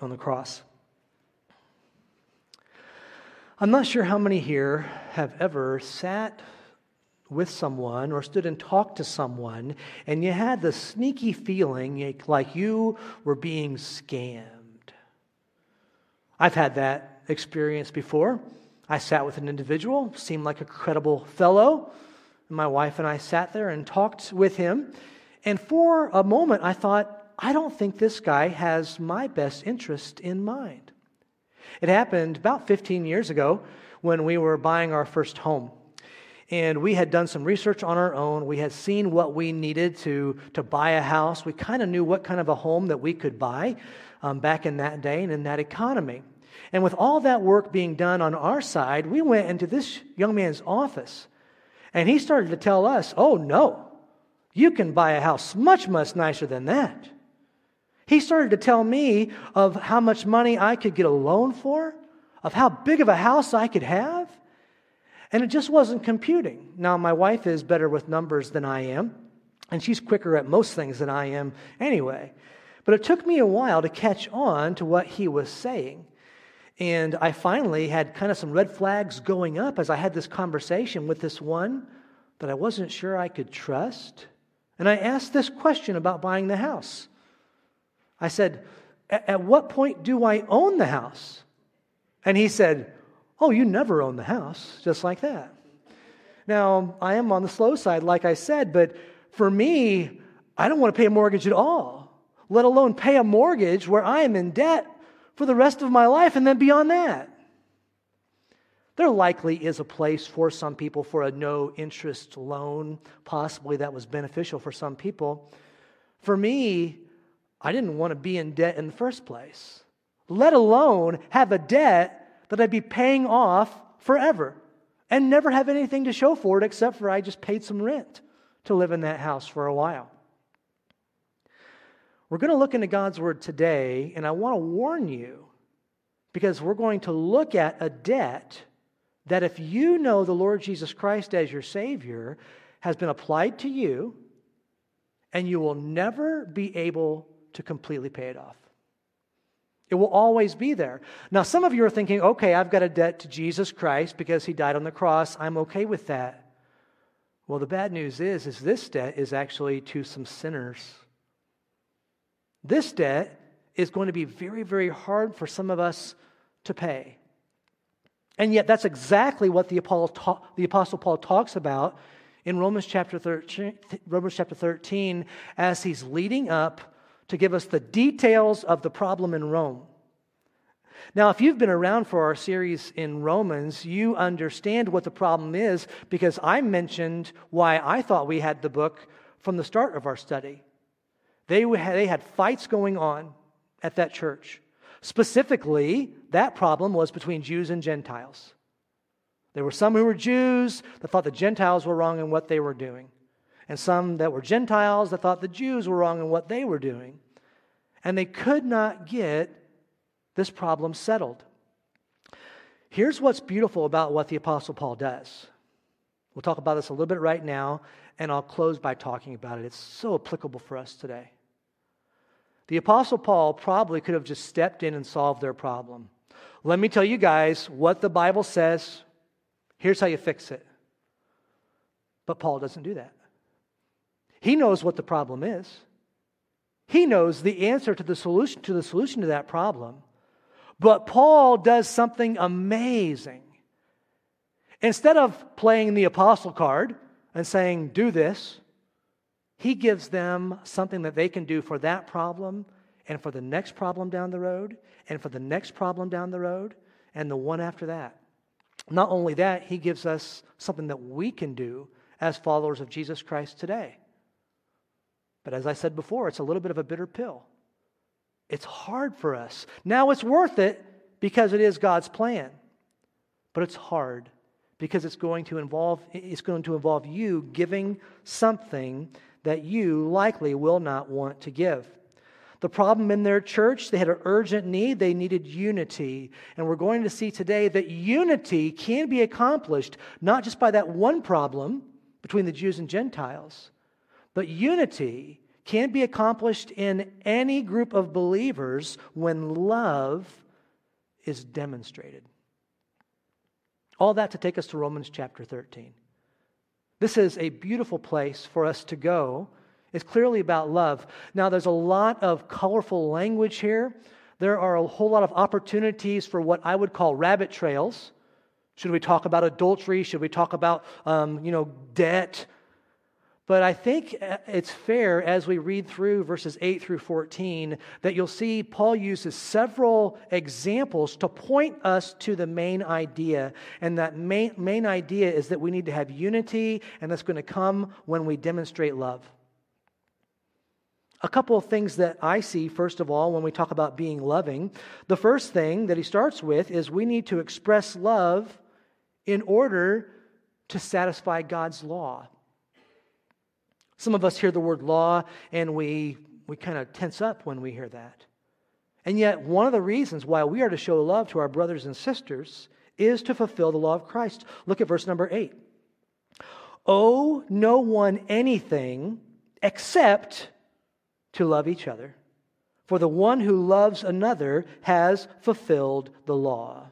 on the cross. I'm not sure how many here have ever sat with someone or stood and talked to someone and you had the sneaky feeling like you were being scammed. I've had that experience before. I sat with an individual, seemed like a credible fellow. My wife and I sat there and talked with him. And for a moment, I thought, I don't think this guy has my best interest in mind. It happened about 15 years ago when we were buying our first home. And we had done some research on our own. We had seen what we needed to, to buy a house. We kind of knew what kind of a home that we could buy um, back in that day and in that economy. And with all that work being done on our side, we went into this young man's office. And he started to tell us, oh, no, you can buy a house much, much nicer than that. He started to tell me of how much money I could get a loan for, of how big of a house I could have. And it just wasn't computing. Now, my wife is better with numbers than I am, and she's quicker at most things than I am anyway. But it took me a while to catch on to what he was saying. And I finally had kind of some red flags going up as I had this conversation with this one that I wasn't sure I could trust. And I asked this question about buying the house. I said, At what point do I own the house? And he said, Oh, you never own the house, just like that. Now, I am on the slow side, like I said, but for me, I don't want to pay a mortgage at all, let alone pay a mortgage where I am in debt for the rest of my life and then beyond that. There likely is a place for some people for a no interest loan, possibly that was beneficial for some people. For me, I didn't want to be in debt in the first place, let alone have a debt that I'd be paying off forever and never have anything to show for it except for I just paid some rent to live in that house for a while. We're going to look into God's Word today, and I want to warn you because we're going to look at a debt that if you know the Lord Jesus Christ as your Savior, has been applied to you, and you will never be able to completely pay it off. It will always be there. Now, some of you are thinking, okay, I've got a debt to Jesus Christ because he died on the cross. I'm okay with that. Well, the bad news is, is this debt is actually to some sinners. This debt is going to be very, very hard for some of us to pay. And yet, that's exactly what the Apostle, Paul talks about in Romans chapter, 13, Romans chapter 13 as he's leading up to give us the details of the problem in Rome. Now, if you've been around for our series in Romans, you understand what the problem is because I mentioned why I thought we had the book from the start of our study. They they had fights going on at that church. Specifically, that problem was between Jews and Gentiles. There were some who were Jews that thought the Gentiles were wrong in what they were doing and some that were Gentiles that thought the Jews were wrong in what they were doing. And they could not get this problem settled. Here's what's beautiful about what the Apostle Paul does. We'll talk about this a little bit right now, and I'll close by talking about it. It's so applicable for us today. The Apostle Paul probably could have just stepped in and solved their problem. Let me tell you guys what the Bible says. Here's how you fix it. But Paul doesn't do that. He knows what the problem is. He knows the answer to the solution to the solution to that problem. But Paul does something amazing. Instead of playing the apostle card and saying, do this, he gives them something that they can do for that problem and for the next problem down the road and for the next problem down the road and the one after that. Not only that, he gives us something that we can do as followers of Jesus Christ today. But as I said before, it's a little bit of a bitter pill. It's hard for us. Now it's worth it because it is God's plan. But it's hard because it's going to involve it's going to involve you giving something that you likely will not want to give. The problem in their church, they had an urgent need. They needed unity. And we're going to see today that unity can be accomplished not just by that one problem between the Jews and Gentiles, but unity can be accomplished in any group of believers when love is demonstrated. All that to take us to Romans chapter 13. This is a beautiful place for us to go. It's clearly about love. Now, there's a lot of colorful language here. There are a whole lot of opportunities for what I would call rabbit trails. Should we talk about adultery? Should we talk about, um, you know, debt? But I think uh, it's fair as we read through verses 8 through 14 that you'll see Paul uses several examples to point us to the main idea. And that main, main idea is that we need to have unity, and that's going to come when we demonstrate love. A couple of things that I see, first of all, when we talk about being loving. The first thing that he starts with is we need to express love in order to satisfy God's law. Some of us hear the word law and we, we kind of tense up when we hear that. And yet, one of the reasons why we are to show love to our brothers and sisters is to fulfill the law of Christ. Look at verse number eight. Owe no one anything except to love each other. For the one who loves another has fulfilled the law.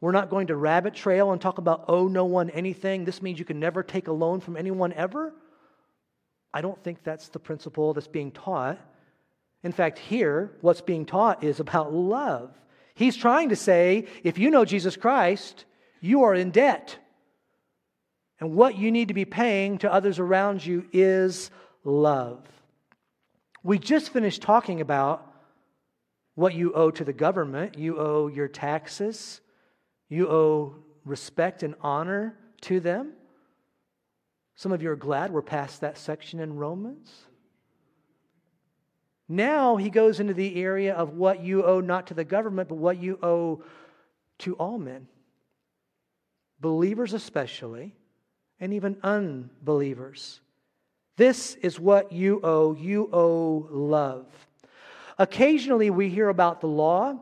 We're not going to rabbit trail and talk about owe no one anything. This means you can never take a loan from anyone ever. I don't think that's the principle that's being taught. In fact, here, what's being taught is about love. He's trying to say if you know Jesus Christ, you are in debt. And what you need to be paying to others around you is love. We just finished talking about what you owe to the government. You owe your taxes, you owe respect and honor to them. Some of you are glad we're past that section in Romans. Now he goes into the area of what you owe not to the government, but what you owe to all men, believers especially, and even unbelievers. This is what you owe. You owe love. Occasionally we hear about the law.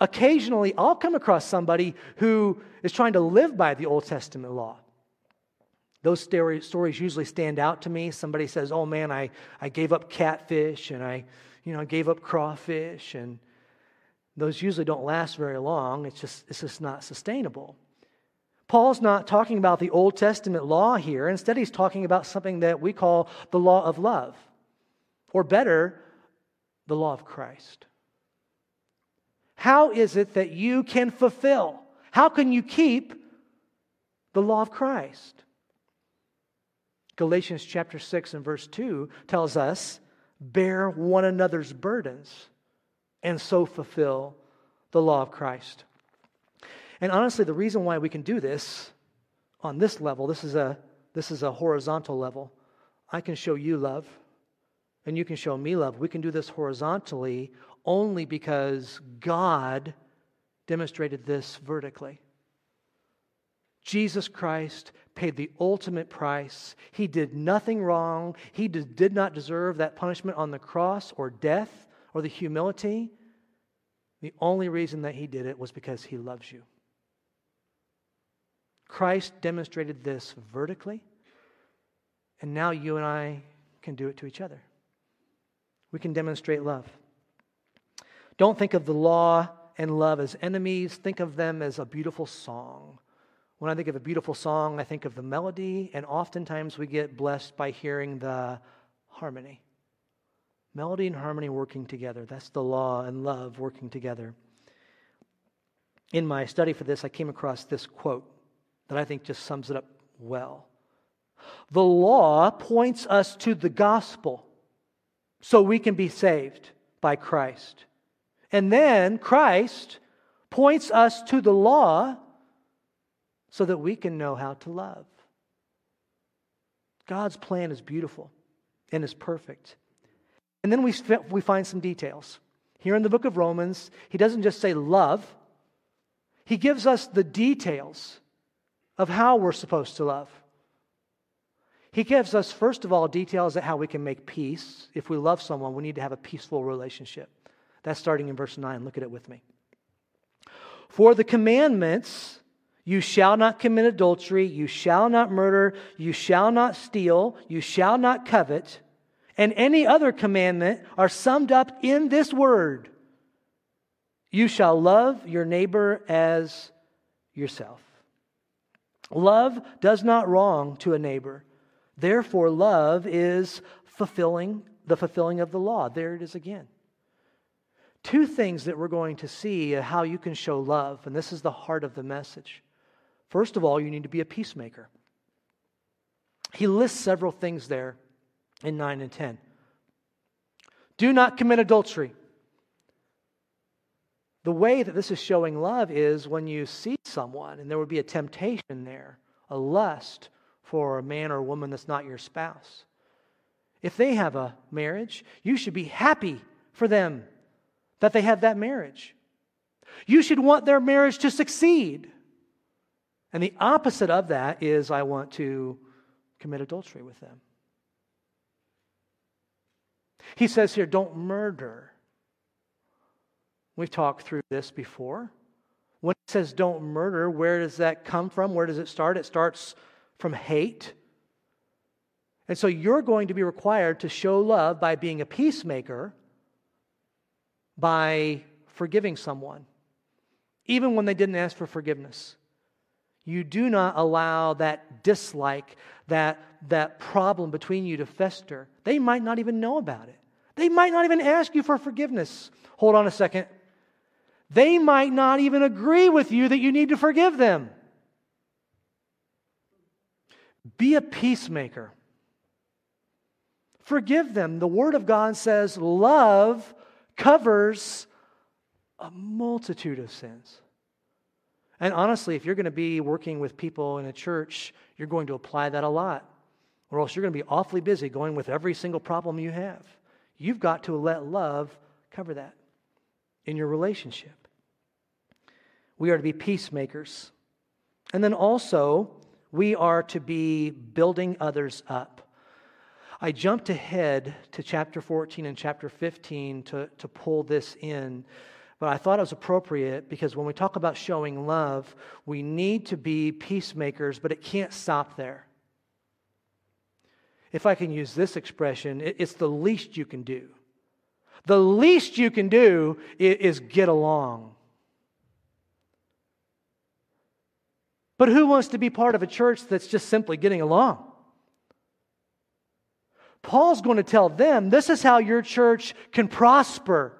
Occasionally I'll come across somebody who is trying to live by the Old Testament law. Those stories usually stand out to me. Somebody says, Oh man, I, I gave up catfish and I you know, gave up crawfish. And those usually don't last very long. It's just, it's just not sustainable. Paul's not talking about the Old Testament law here. Instead, he's talking about something that we call the law of love, or better, the law of Christ. How is it that you can fulfill? How can you keep the law of Christ? Galatians chapter 6 and verse 2 tells us, bear one another's burdens and so fulfill the law of Christ. And honestly, the reason why we can do this on this level, this is a, this is a horizontal level. I can show you love, and you can show me love. We can do this horizontally only because God demonstrated this vertically. Jesus Christ paid the ultimate price. He did nothing wrong. He did not deserve that punishment on the cross or death or the humility. The only reason that he did it was because he loves you. Christ demonstrated this vertically, and now you and I can do it to each other. We can demonstrate love. Don't think of the law and love as enemies, think of them as a beautiful song when I think of a beautiful song, I think of the melody, and oftentimes we get blessed by hearing the harmony. Melody and harmony working together. That's the law and love working together. In my study for this, I came across this quote that I think just sums it up well. The law points us to the gospel so we can be saved by Christ. And then Christ points us to the law so that we can know how to love. God's plan is beautiful and is perfect. And then we, we find some details. Here in the book of Romans, he doesn't just say love, he gives us the details of how we're supposed to love. He gives us, first of all, details of how we can make peace. If we love someone, we need to have a peaceful relationship. That's starting in verse 9. Look at it with me. For the commandments you shall not commit adultery. You shall not murder. You shall not steal. You shall not covet. and any other commandment are summed up in this word You shall love your neighbor as yourself. Love does not wrong to a neighbor. Therefore, love is fulfilling the fulfilling of the law. There it is again. Two things that we're going to see how you can show love, and this is the heart of the message. First of all, you need to be a peacemaker. He lists several things there in 9 and 10. Do not commit adultery. The way that this is showing love is when you see someone and there would be a temptation there, a lust for a man or a woman that's not your spouse. If they have a marriage, you should be happy for them that they have that marriage. You should want their marriage to succeed. And the opposite of that is I want to commit adultery with them. He says here, don't murder. We've talked through this before. When he says don't murder, where does that come from? Where does it start? It starts from hate. And so you're going to be required to show love by being a peacemaker, by forgiving someone, even when they didn't ask for forgiveness. You do not allow that dislike, that, that problem between you to fester. They might not even know about it. They might not even ask you for forgiveness. Hold on a second. They might not even agree with you that you need to forgive them. Be a peacemaker. Forgive them. The Word of God says love covers a multitude of sins. And honestly, if you're going to be working with people in a church, you're going to apply that a lot, or else you're going to be awfully busy going with every single problem you have. You've got to let love cover that in your relationship. We are to be peacemakers. And then also, we are to be building others up. I jumped ahead to chapter 14 and chapter 15 to, to pull this in, but I thought it was appropriate because when we talk about showing love, we need to be peacemakers, but it can't stop there if I can use this expression, it's the least you can do. The least you can do is get along. But who wants to be part of a church that's just simply getting along? Paul's going to tell them this is how your church can prosper.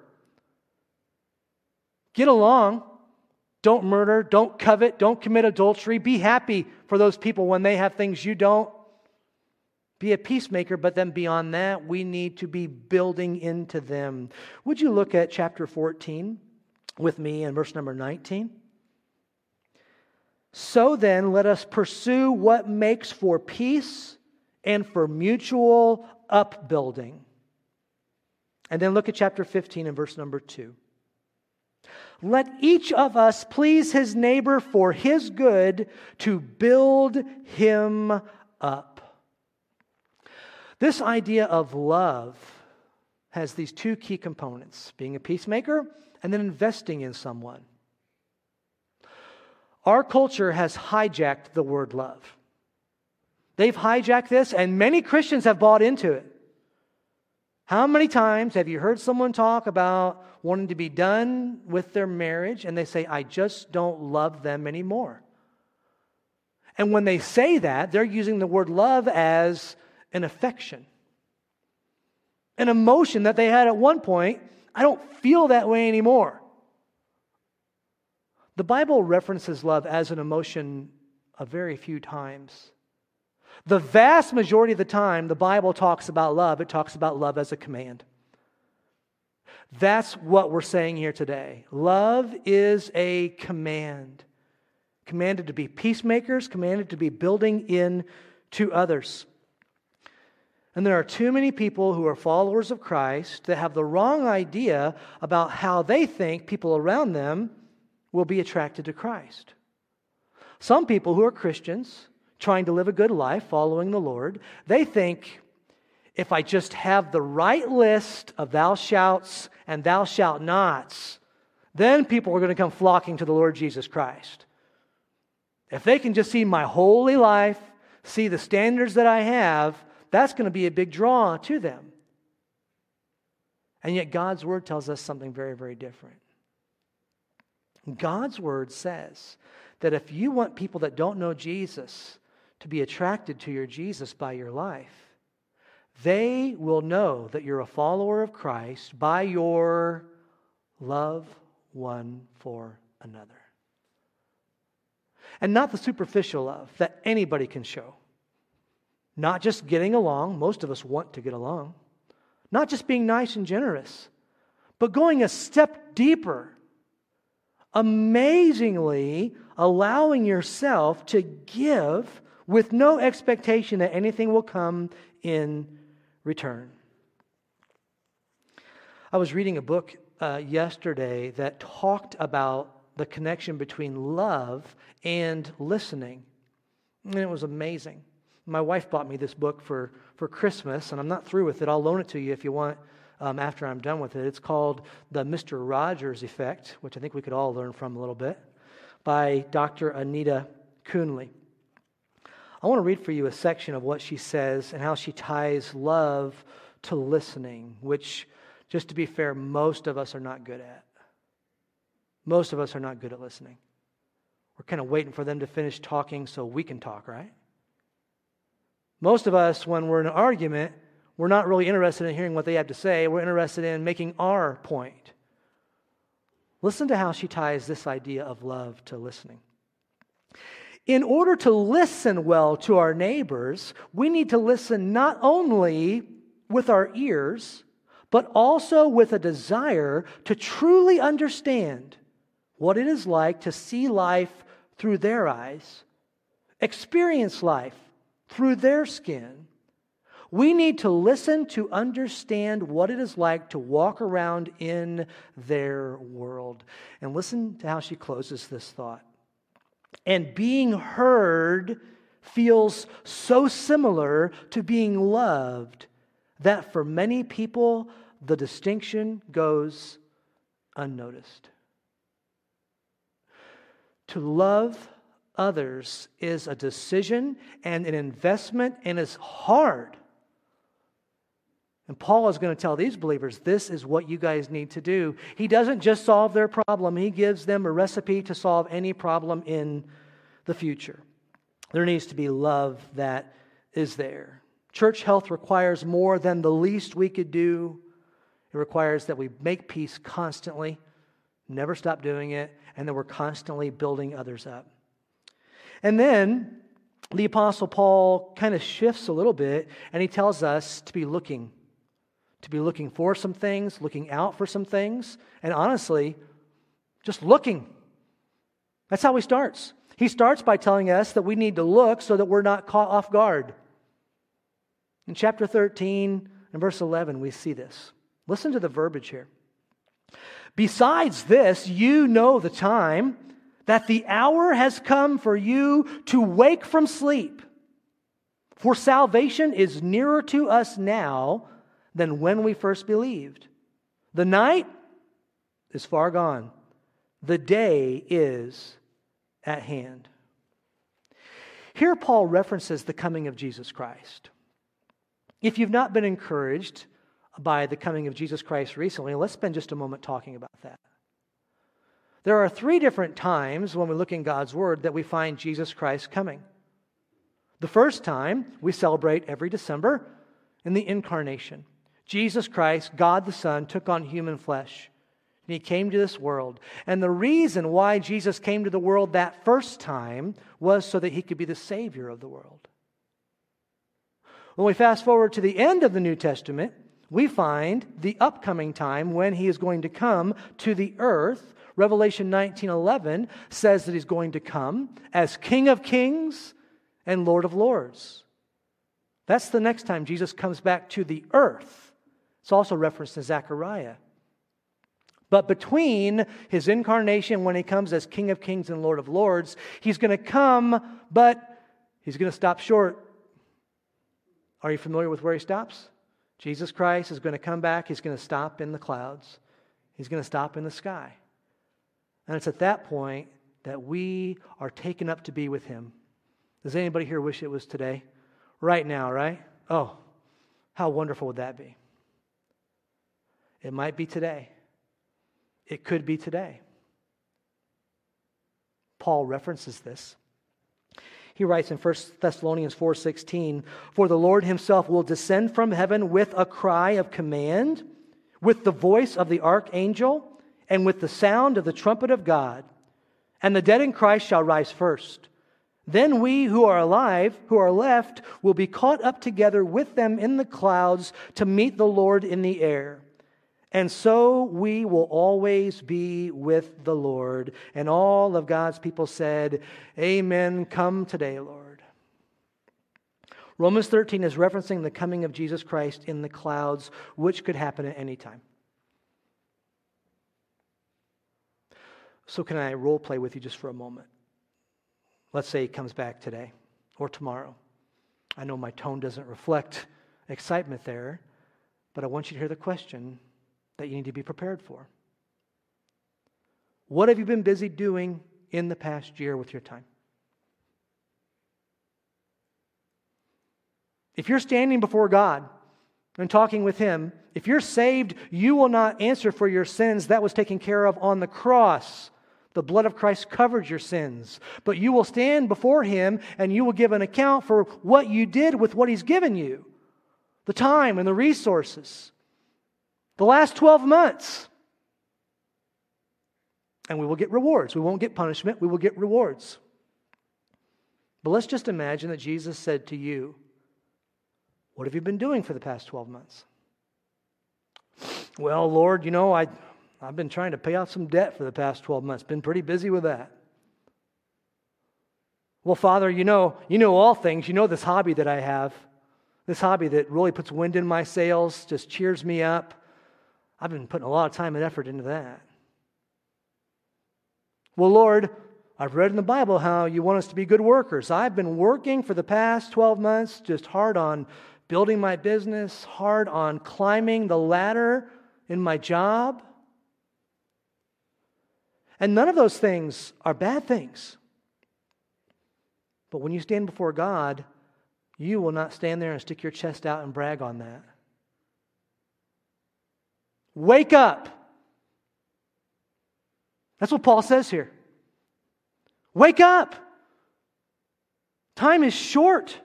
Get along. Don't murder. Don't covet. Don't commit adultery. Be happy for those people when they have things you don't. Be a peacemaker, but then beyond that, we need to be building into them. Would you look at chapter 14 with me in verse number 19? So then, let us pursue what makes for peace and for mutual upbuilding. And then look at chapter 15 and verse number 2. Let each of us please his neighbor for his good to build him up. This idea of love has these two key components being a peacemaker and then investing in someone. Our culture has hijacked the word love. They've hijacked this, and many Christians have bought into it. How many times have you heard someone talk about wanting to be done with their marriage and they say, I just don't love them anymore? And when they say that, they're using the word love as an affection, an emotion that they had at one point. I don't feel that way anymore. The Bible references love as an emotion a very few times. The vast majority of the time, the Bible talks about love, it talks about love as a command. That's what we're saying here today. Love is a command. Commanded to be peacemakers, commanded to be building in to others. And there are too many people who are followers of Christ that have the wrong idea about how they think people around them will be attracted to Christ. Some people who are Christians, trying to live a good life following the Lord, they think if I just have the right list of thou shalt and thou shalt nots, then people are going to come flocking to the Lord Jesus Christ. If they can just see my holy life, see the standards that I have, that's going to be a big draw to them. And yet, God's word tells us something very, very different. God's word says that if you want people that don't know Jesus to be attracted to your Jesus by your life, they will know that you're a follower of Christ by your love one for another. And not the superficial love that anybody can show. Not just getting along, most of us want to get along. Not just being nice and generous, but going a step deeper. Amazingly allowing yourself to give with no expectation that anything will come in return. I was reading a book uh, yesterday that talked about the connection between love and listening, and it was amazing. My wife bought me this book for, for Christmas, and I'm not through with it. I'll loan it to you if you want um, after I'm done with it. It's called The Mr. Rogers Effect, which I think we could all learn from a little bit, by Dr. Anita Coonley. I want to read for you a section of what she says and how she ties love to listening, which, just to be fair, most of us are not good at. Most of us are not good at listening. We're kind of waiting for them to finish talking so we can talk, right? Most of us, when we're in an argument, we're not really interested in hearing what they have to say. We're interested in making our point. Listen to how she ties this idea of love to listening. In order to listen well to our neighbors, we need to listen not only with our ears, but also with a desire to truly understand what it is like to see life through their eyes, experience life through their skin. We need to listen to understand what it is like to walk around in their world. And listen to how she closes this thought. And being heard feels so similar to being loved that for many people, the distinction goes unnoticed. To love others is a decision and an investment and it's hard. And Paul is going to tell these believers this is what you guys need to do. He doesn't just solve their problem, he gives them a recipe to solve any problem in the future. There needs to be love that is there. Church health requires more than the least we could do. It requires that we make peace constantly, never stop doing it, and that we're constantly building others up. And then the Apostle Paul kind of shifts a little bit and he tells us to be looking, to be looking for some things, looking out for some things, and honestly, just looking. That's how he starts. He starts by telling us that we need to look so that we're not caught off guard. In chapter 13 and verse 11, we see this. Listen to the verbiage here. Besides this, you know the time that the hour has come for you to wake from sleep. For salvation is nearer to us now than when we first believed. The night is far gone, the day is at hand. Here, Paul references the coming of Jesus Christ. If you've not been encouraged by the coming of Jesus Christ recently, let's spend just a moment talking about that. There are three different times when we look in God's Word that we find Jesus Christ coming. The first time we celebrate every December in the incarnation. Jesus Christ, God the Son, took on human flesh. And he came to this world. And the reason why Jesus came to the world that first time was so that he could be the Savior of the world. When we fast forward to the end of the New Testament, we find the upcoming time when he is going to come to the earth Revelation 19:11 says that he's going to come as King of Kings and Lord of Lords. That's the next time Jesus comes back to the earth. It's also referenced in Zechariah. But between his incarnation, when he comes as King of Kings and Lord of Lords, he's going to come, but he's going to stop short. Are you familiar with where he stops? Jesus Christ is going to come back. He's going to stop in the clouds, he's going to stop in the sky. And it's at that point that we are taken up to be with Him. Does anybody here wish it was today? Right now, right? Oh, how wonderful would that be? It might be today. It could be today. Paul references this. He writes in 1 Thessalonians 4:16, "For the Lord himself will descend from heaven with a cry of command, with the voice of the archangel, and with the sound of the trumpet of God, and the dead in Christ shall rise first. Then we who are alive, who are left, will be caught up together with them in the clouds to meet the Lord in the air." And so we will always be with the Lord. And all of God's people said, Amen. Come today, Lord. Romans 13 is referencing the coming of Jesus Christ in the clouds, which could happen at any time. So, can I role play with you just for a moment? Let's say he comes back today or tomorrow. I know my tone doesn't reflect excitement there, but I want you to hear the question that you need to be prepared for. What have you been busy doing in the past year with your time? If you're standing before God and talking with Him, if you're saved, you will not answer for your sins. That was taken care of on the cross. The blood of Christ covered your sins. But you will stand before Him and you will give an account for what you did with what He's given you the time and the resources. The last 12 months. And we will get rewards. We won't get punishment, we will get rewards. But let's just imagine that Jesus said to you, What have you been doing for the past 12 months? Well, Lord, you know, I, I've been trying to pay off some debt for the past 12 months. Been pretty busy with that. Well, Father, you know, you know all things. You know this hobby that I have. This hobby that really puts wind in my sails, just cheers me up. I've been putting a lot of time and effort into that. Well, Lord, I've read in the Bible how you want us to be good workers. I've been working for the past 12 months just hard on building my business, hard on climbing the ladder in my job. And none of those things are bad things. But when you stand before God, you will not stand there and stick your chest out and brag on that. Wake up. That's what Paul says here. Wake up. Time is short.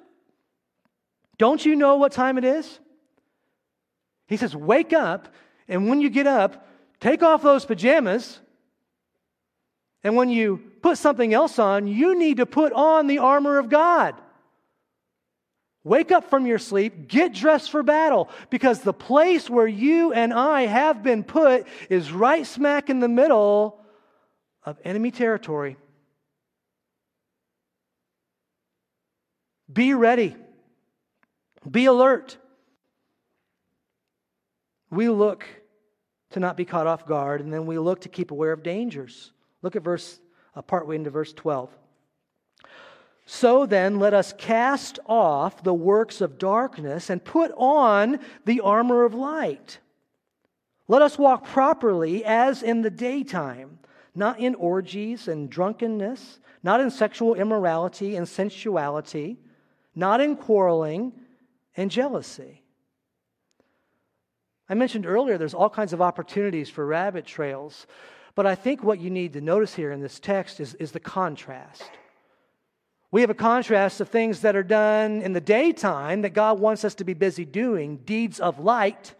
Don't you know what time it is? He says, Wake up, and when you get up, take off those pajamas. And when you put something else on, you need to put on the armor of God. Wake up from your sleep, get dressed for battle, because the place where you and I have been put is right smack in the middle of enemy territory. Be ready, be alert. We look to not be caught off guard, and then we look to keep aware of dangers. Look at verse, uh, partway into verse 12. So then, let us cast off the works of darkness and put on the armor of light. Let us walk properly as in the daytime, not in orgies and drunkenness, not in sexual immorality and sensuality, not in quarreling and jealousy. I mentioned earlier there's all kinds of opportunities for rabbit trails, but I think what you need to notice here in this text is, is the contrast. We have a contrast of things that are done in the daytime that God wants us to be busy doing, deeds of light,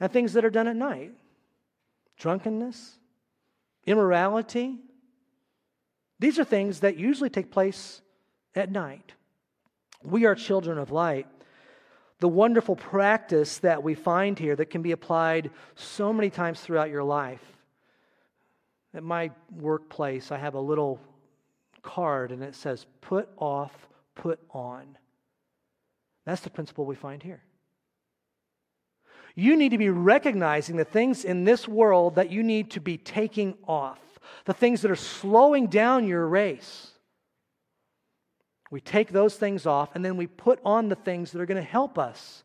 and things that are done at night drunkenness, immorality. These are things that usually take place at night. We are children of light. The wonderful practice that we find here that can be applied so many times throughout your life. At my workplace, I have a little card and it says, put off, put on. That's the principle we find here. You need to be recognizing the things in this world that you need to be taking off, the things that are slowing down your race. We take those things off and then we put on the things that are going to help us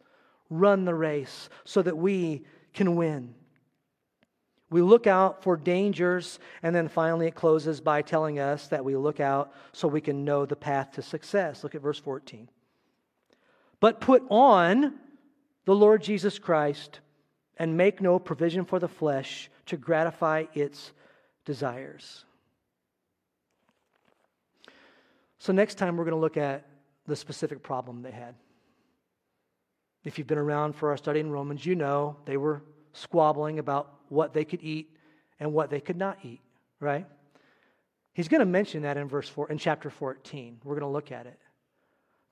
run the race so that we can win. We look out for dangers, and then finally it closes by telling us that we look out so we can know the path to success. Look at verse 14. But put on the Lord Jesus Christ and make no provision for the flesh to gratify its desires. So, next time we're going to look at the specific problem they had. If you've been around for our study in Romans, you know they were squabbling about what they could eat and what they could not eat, right? He's going to mention that in verse 4 in chapter 14. We're going to look at it.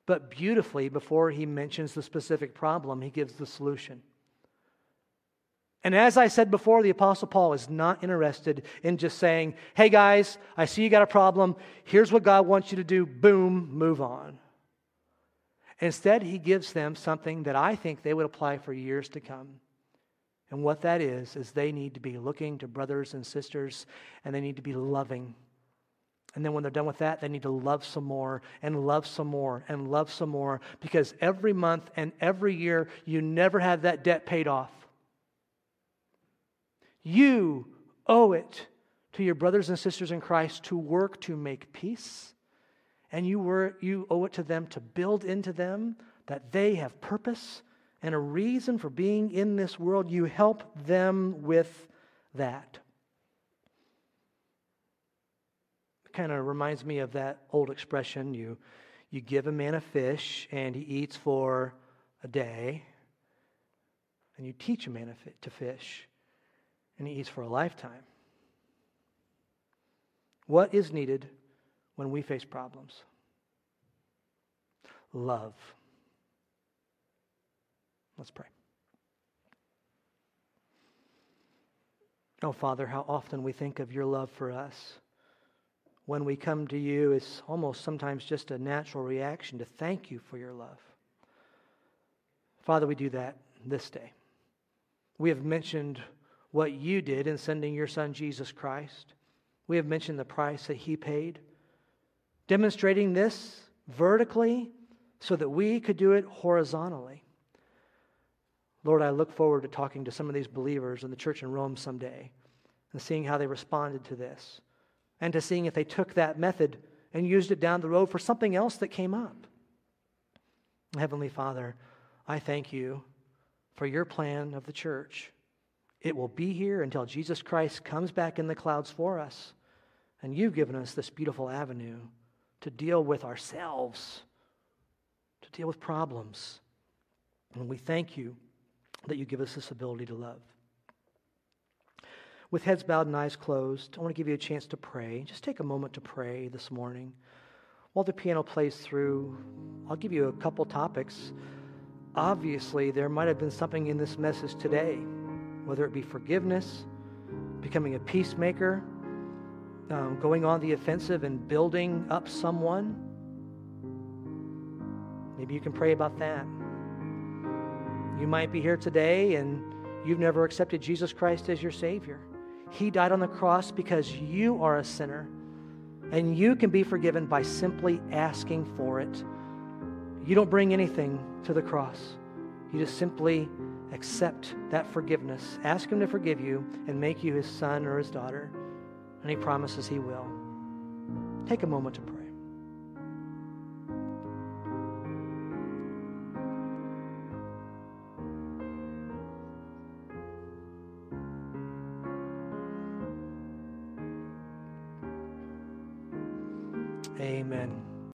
But beautifully before he mentions the specific problem, he gives the solution. And as I said before, the Apostle Paul is not interested in just saying, hey guys, I see you got a problem. Here's what God wants you to do. Boom, move on. Instead, he gives them something that I think they would apply for years to come. And what that is, is they need to be looking to brothers and sisters and they need to be loving. And then when they're done with that, they need to love some more and love some more and love some more because every month and every year, you never have that debt paid off. You owe it to your brothers and sisters in Christ to work to make peace. And you, were, you owe it to them to build into them that they have purpose and a reason for being in this world. You help them with that. It kind of reminds me of that old expression you, you give a man a fish and he eats for a day, and you teach a man to fish and he eats for a lifetime. What is needed when we face problems? Love. Let's pray. Oh, Father, how often we think of your love for us. When we come to you, it's almost sometimes just a natural reaction to thank you for your love. Father, we do that this day. We have mentioned what you did in sending your son Jesus Christ. We have mentioned the price that he paid, demonstrating this vertically so that we could do it horizontally. Lord, I look forward to talking to some of these believers in the church in Rome someday and seeing how they responded to this and to seeing if they took that method and used it down the road for something else that came up. Heavenly Father, I thank you for your plan of the church. It will be here until Jesus Christ comes back in the clouds for us. And you've given us this beautiful avenue to deal with ourselves, to deal with problems. And we thank you that you give us this ability to love. With heads bowed and eyes closed, I want to give you a chance to pray. Just take a moment to pray this morning. While the piano plays through, I'll give you a couple topics. Obviously, there might have been something in this message today whether it be forgiveness, becoming a peacemaker, um, going on the offensive and building up someone. Maybe you can pray about that. You might be here today and you've never accepted Jesus Christ as your Savior. He died on the cross because you are a sinner and you can be forgiven by simply asking for it. You don't bring anything to the cross, you just simply accept that forgiveness. Ask Him to forgive you and make you His son or His daughter. And He promises He will. Take a moment to pray. Amen.